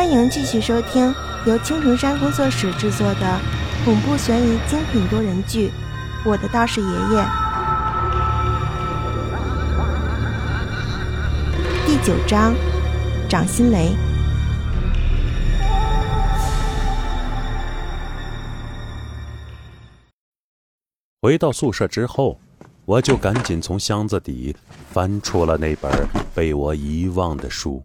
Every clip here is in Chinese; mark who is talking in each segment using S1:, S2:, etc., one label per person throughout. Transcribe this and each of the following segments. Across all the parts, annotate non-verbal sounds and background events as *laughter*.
S1: 欢迎继续收听由青城山工作室制作的恐怖悬疑精品多人剧《我的道士爷爷》第九章《掌心雷》。
S2: 回到宿舍之后，我就赶紧从箱子底翻出了那本被我遗忘的书。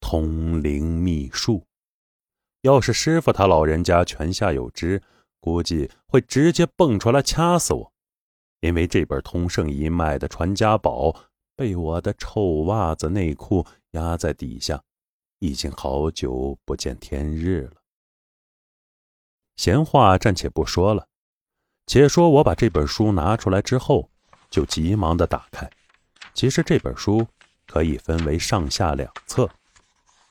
S2: 通灵秘术，要是师傅他老人家泉下有知，估计会直接蹦出来掐死我。因为这本通圣一脉的传家宝被我的臭袜子内裤压在底下，已经好久不见天日了。闲话暂且不说了，且说我把这本书拿出来之后，就急忙的打开。其实这本书可以分为上下两册。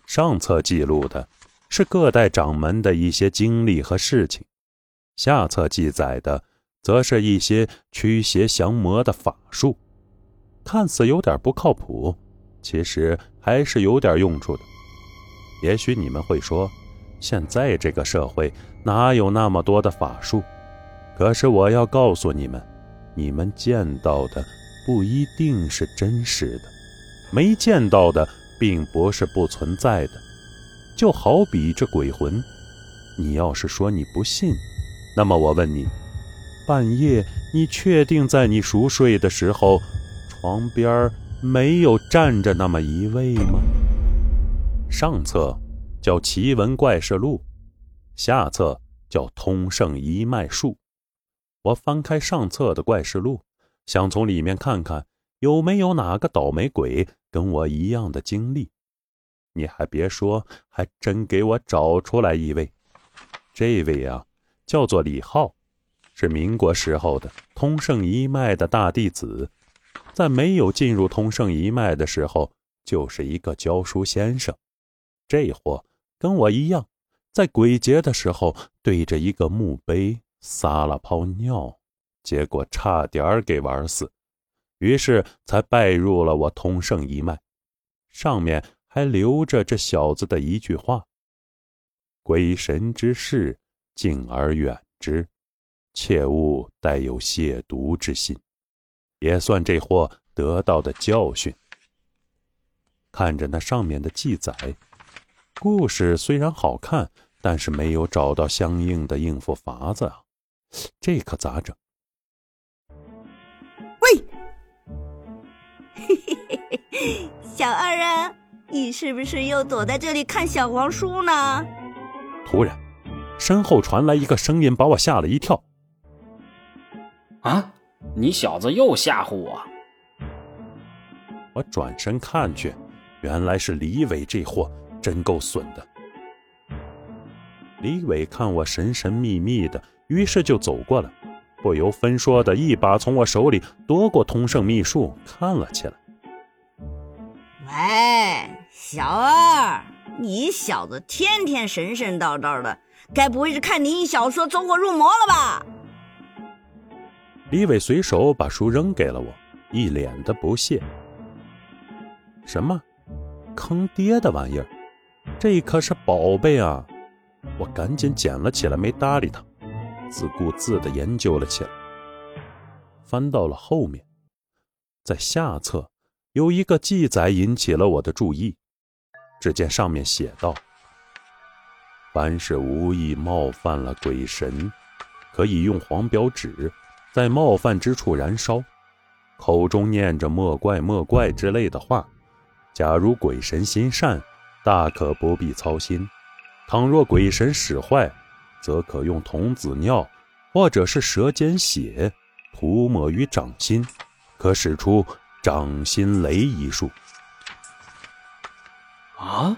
S2: 上册记录的是各代掌门的一些经历和事情，下册记载的则是一些驱邪降魔的法术。看似有点不靠谱，其实还是有点用处的。也许你们会说，现在这个社会哪有那么多的法术？可是我要告诉你们，你们见到的不一定是真实的，没见到的。并不是不存在的，就好比这鬼魂。你要是说你不信，那么我问你：半夜你确定在你熟睡的时候，床边没有站着那么一位吗？上册叫《奇闻怪事录》，下册叫《通圣一脉术》。我翻开上册的怪事录，想从里面看看有没有哪个倒霉鬼。跟我一样的经历，你还别说，还真给我找出来一位。这位啊，叫做李浩，是民国时候的通圣一脉的大弟子，在没有进入通圣一脉的时候，就是一个教书先生。这货跟我一样，在鬼节的时候对着一个墓碑撒了泡尿，结果差点给玩死。于是才拜入了我通圣一脉，上面还留着这小子的一句话：“鬼神之事，敬而远之，切勿带有亵渎之心。”也算这货得到的教训。看着那上面的记载，故事虽然好看，但是没有找到相应的应付法子啊，这可咋整？
S3: 喂 *laughs* 小二啊，你是不是又躲在这里看小黄书呢？
S2: 突然，身后传来一个声音，把我吓了一跳。
S4: 啊！你小子又吓唬我！
S2: 我转身看去，原来是李伟这货，真够损的。李伟看我神神秘秘的，于是就走过来，不由分说的一把从我手里夺过通圣秘术，看了起来。
S3: 喂，小二，你小子天天神神叨叨的，该不会是看灵异小说走火入魔了吧？
S2: 李伟随手把书扔给了我，一脸的不屑。什么？坑爹的玩意儿！这可是宝贝啊！我赶紧捡了起来，没搭理他，自顾自的研究了起来。翻到了后面，在下册。有一个记载引起了我的注意，只见上面写道：“凡是无意冒犯了鬼神，可以用黄表纸在冒犯之处燃烧，口中念着‘莫怪莫怪’之类的话。假如鬼神心善，大可不必操心；倘若鬼神使坏，则可用童子尿或者是舌尖血涂抹于掌心，可使出。”掌心雷一术
S4: 啊！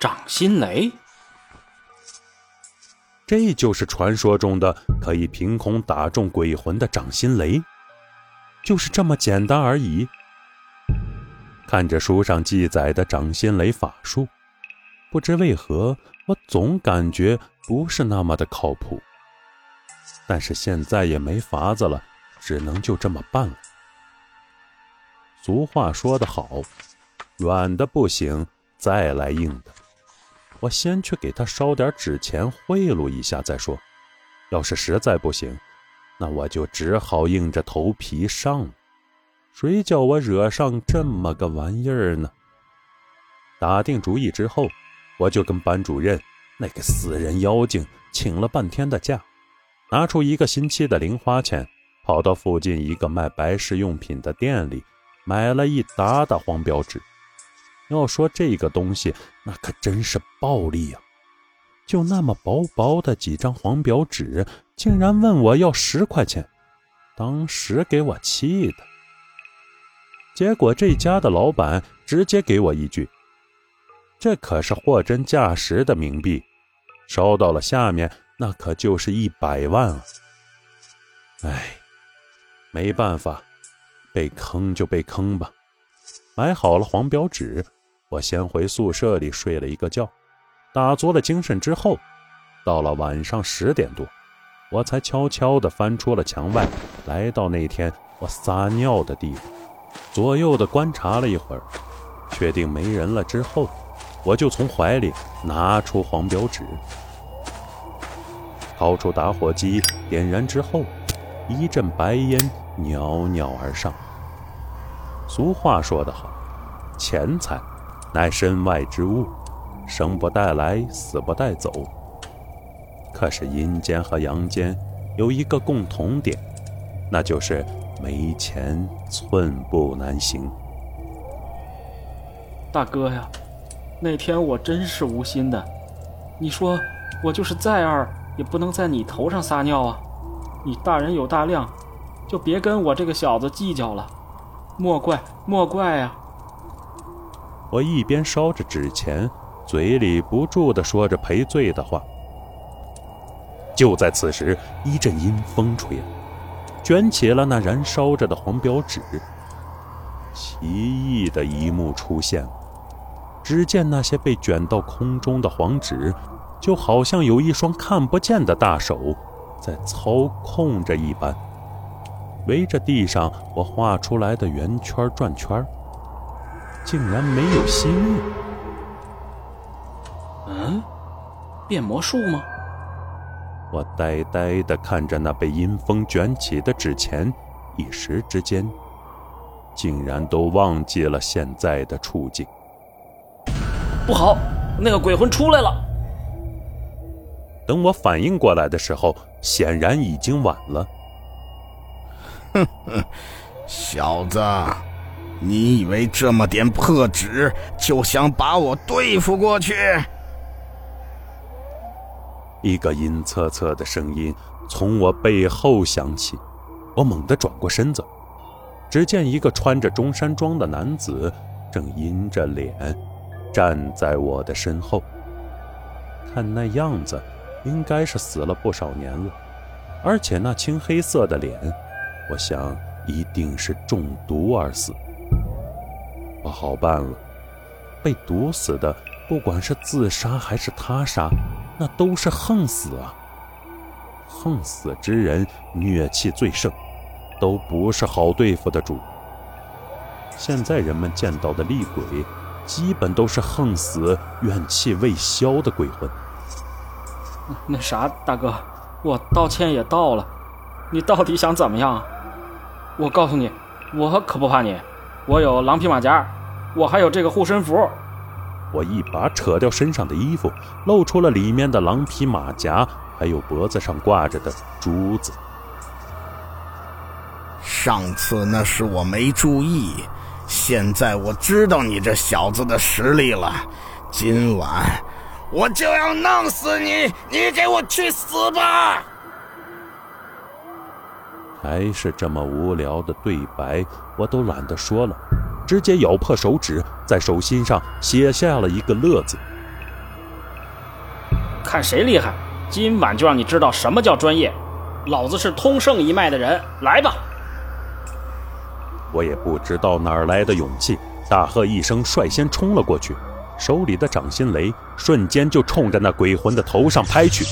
S4: 掌心雷，
S2: 这就是传说中的可以凭空打中鬼魂的掌心雷，就是这么简单而已。看着书上记载的掌心雷法术，不知为何，我总感觉不是那么的靠谱。但是现在也没法子了，只能就这么办了。俗话说得好，软的不行，再来硬的。我先去给他烧点纸钱贿赂一下再说。要是实在不行，那我就只好硬着头皮上了。谁叫我惹上这么个玩意儿呢？打定主意之后，我就跟班主任那个死人妖精请了半天的假，拿出一个星期的零花钱，跑到附近一个卖白事用品的店里，买了一沓的黄标纸。要说这个东西，那可真是暴利呀！就那么薄薄的几张黄表纸，竟然问我要十块钱，当时给我气的。结果这家的老板直接给我一句：“这可是货真价实的冥币，烧到了下面，那可就是一百万啊！”哎，没办法，被坑就被坑吧。买好了黄表纸，我先回宿舍里睡了一个觉。打足了精神之后，到了晚上十点多，我才悄悄地翻出了墙外，来到那天我撒尿的地方，左右的观察了一会儿，确定没人了之后，我就从怀里拿出黄标纸，掏出打火机，点燃之后，一阵白烟袅袅而上。俗话说得好，钱财乃身外之物。生不带来，死不带走。可是阴间和阳间有一个共同点，那就是没钱寸步难行。
S4: 大哥呀，那天我真是无心的。你说我就是再二，也不能在你头上撒尿啊！你大人有大量，就别跟我这个小子计较了。莫怪莫怪啊！
S2: 我一边烧着纸钱。嘴里不住地说着赔罪的话。就在此时，一阵阴风吹来，卷起了那燃烧着的黄标纸。奇异的一幕出现了，只见那些被卷到空中的黄纸，就好像有一双看不见的大手在操控着一般，围着地上我画出来的圆圈转圈，竟然没有熄灭。
S4: 嗯，变魔术吗？
S2: 我呆呆地看着那被阴风卷起的纸钱，一时之间，竟然都忘记了现在的处境。
S4: 不好，那个鬼魂出来了！
S2: 等我反应过来的时候，显然已经晚了。
S5: 哼哼，小子，你以为这么点破纸就想把我对付过去？
S2: 一个阴恻恻的声音从我背后响起，我猛地转过身子，只见一个穿着中山装的男子正阴着脸站在我的身后。看那样子，应该是死了不少年了，而且那青黑色的脸，我想一定是中毒而死。不好办了，被毒死的，不管是自杀还是他杀。那都是横死啊！横死之人虐气最盛，都不是好对付的主。现在人们见到的厉鬼，基本都是横死、怨气未消的鬼魂。*laughs*
S4: 那啥，大哥，我道歉也道了，你到底想怎么样？我告诉你，我可不怕你，我有狼皮马甲，我还有这个护身符。
S2: 我一把扯掉身上的衣服，露出了里面的狼皮马甲，还有脖子上挂着的珠子。
S5: 上次那是我没注意，现在我知道你这小子的实力了。今晚我就要弄死你！你给我去死吧！
S2: 还是这么无聊的对白，我都懒得说了。直接咬破手指，在手心上写下了一个“乐”字。
S4: 看谁厉害，今晚就让你知道什么叫专业。老子是通圣一脉的人，来吧！
S2: 我也不知道哪儿来的勇气，大喝一声，率先冲了过去，手里的掌心雷瞬间就冲着那鬼魂的头上拍去。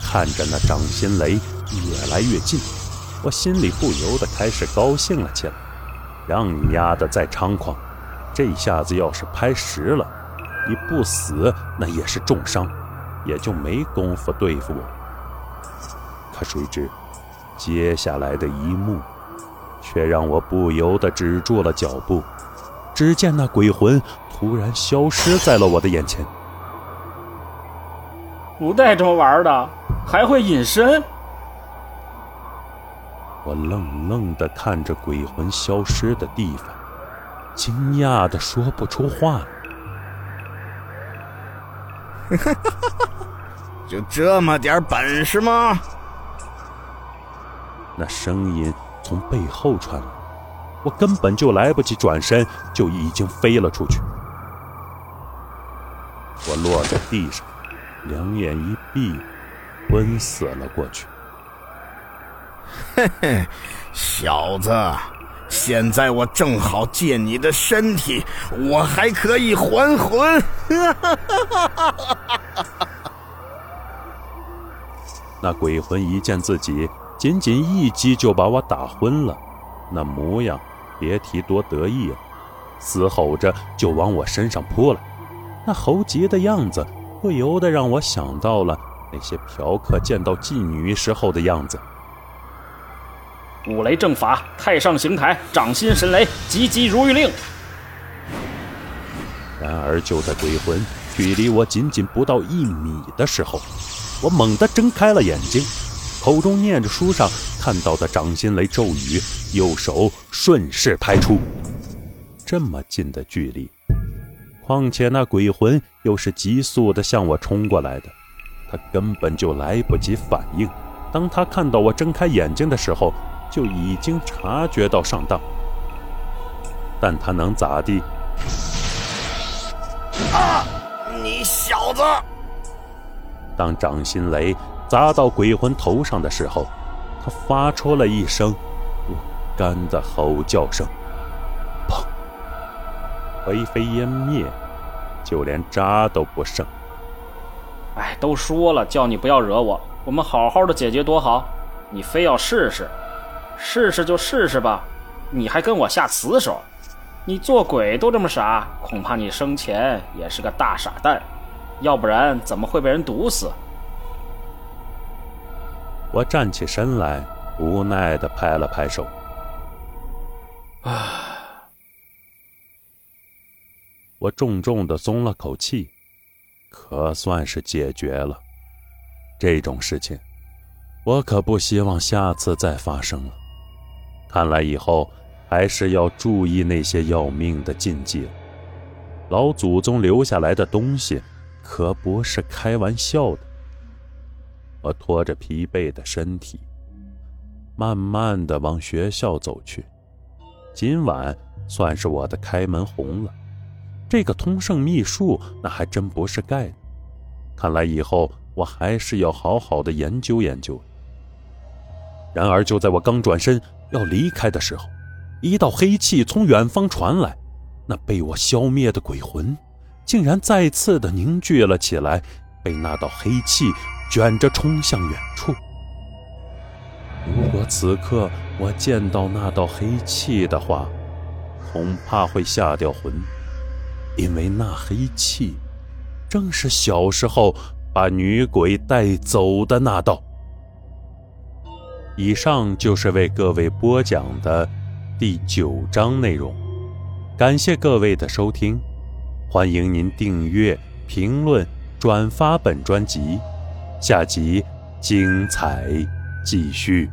S2: 看着那掌心雷越来越近，我心里不由得开始高兴了起来。让你丫的再猖狂，这下子要是拍实了，你不死那也是重伤，也就没工夫对付我。可谁知，接下来的一幕，却让我不由得止住了脚步。只见那鬼魂突然消失在了我的眼前。
S4: 不带这么玩的，还会隐身？
S2: 我愣愣的看着鬼魂消失的地方，惊讶的说不出话来。*laughs*
S5: 就这么点本事吗？
S2: 那声音从背后传来，我根本就来不及转身，就已经飞了出去。我落在地上，两眼一闭，昏死了过去。
S5: 嘿嘿，小子，现在我正好借你的身体，我还可以还魂。*laughs*
S2: 那鬼魂一见自己仅仅一击就把我打昏了，那模样别提多得意了，嘶吼着就往我身上扑来，那猴急的样子不由得让我想到了那些嫖客见到妓女时候的样子。
S4: 五雷正法，太上刑台，掌心神雷，急急如律令。
S2: 然而就在鬼魂距离我仅仅不到一米的时候，我猛地睁开了眼睛，口中念着书上看到的掌心雷咒语，右手顺势拍出。这么近的距离，况且那鬼魂又是急速的向我冲过来的，他根本就来不及反应。当他看到我睁开眼睛的时候，就已经察觉到上当，但他能咋地？
S5: 啊！你小子！
S2: 当掌心雷砸到鬼魂头上的时候，他发出了一声不甘的吼叫声，砰！灰飞烟灭，就连渣都不剩。
S4: 哎，都说了，叫你不要惹我，我们好好的解决多好，你非要试试。试试就试试吧，你还跟我下死手？你做鬼都这么傻，恐怕你生前也是个大傻蛋，要不然怎么会被人毒死？
S2: 我站起身来，无奈的拍了拍手。
S4: 啊！
S2: 我重重的松了口气，可算是解决了这种事情。我可不希望下次再发生了。看来以后还是要注意那些要命的禁忌了。老祖宗留下来的东西可不是开玩笑的。我拖着疲惫的身体，慢慢的往学校走去。今晚算是我的开门红了。这个通圣秘术那还真不是盖的。看来以后我还是要好好的研究研究。然而就在我刚转身。要离开的时候，一道黑气从远方传来，那被我消灭的鬼魂，竟然再次的凝聚了起来，被那道黑气卷着冲向远处。如果此刻我见到那道黑气的话，恐怕会吓掉魂，因为那黑气，正是小时候把女鬼带走的那道。以上就是为各位播讲的第九章内容，感谢各位的收听，欢迎您订阅、评论、转发本专辑，下集精彩继续。